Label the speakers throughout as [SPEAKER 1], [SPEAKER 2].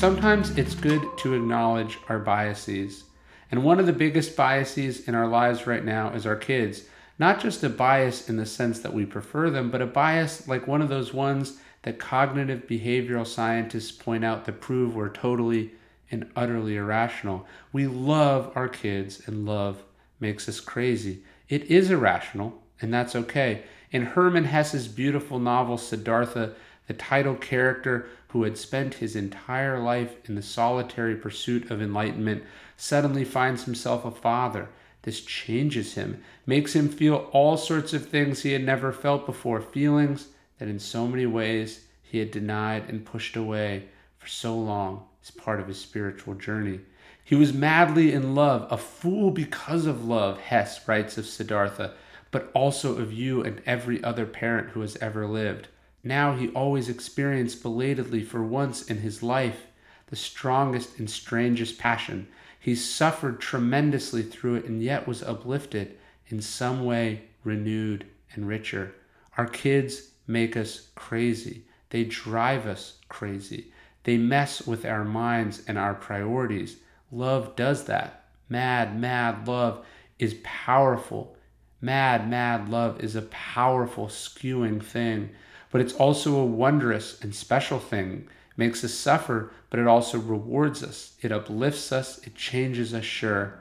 [SPEAKER 1] Sometimes it's good to acknowledge our biases. And one of the biggest biases in our lives right now is our kids. Not just a bias in the sense that we prefer them, but a bias like one of those ones that cognitive behavioral scientists point out that prove we're totally and utterly irrational. We love our kids, and love makes us crazy. It is irrational, and that's okay. In Hermann Hesse's beautiful novel Siddhartha, the title character who had spent his entire life in the solitary pursuit of enlightenment suddenly finds himself a father. This changes him, makes him feel all sorts of things he had never felt before, feelings that in so many ways he had denied and pushed away for so long as part of his spiritual journey. He was madly in love, a fool because of love, Hesse writes of Siddhartha, but also of you and every other parent who has ever lived. Now he always experienced belatedly for once in his life the strongest and strangest passion. He suffered tremendously through it and yet was uplifted, in some way renewed and richer. Our kids make us crazy. They drive us crazy. They mess with our minds and our priorities. Love does that. Mad, mad love is powerful. Mad, mad love is a powerful, skewing thing, but it's also a wondrous and special thing. It makes us suffer, but it also rewards us. It uplifts us, it changes us, sure,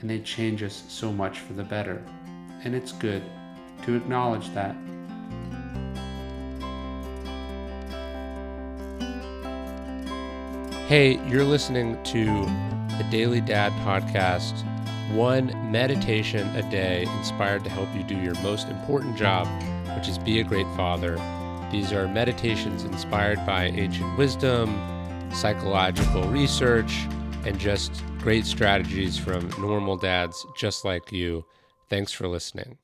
[SPEAKER 1] and they change us so much for the better. And it's good to acknowledge that. Hey, you're listening to the Daily Dad Podcast, one meditation a day inspired to help you do your most important job, which is be a great father. These are meditations inspired by ancient wisdom, psychological research, and just great strategies from normal dads just like you. Thanks for listening.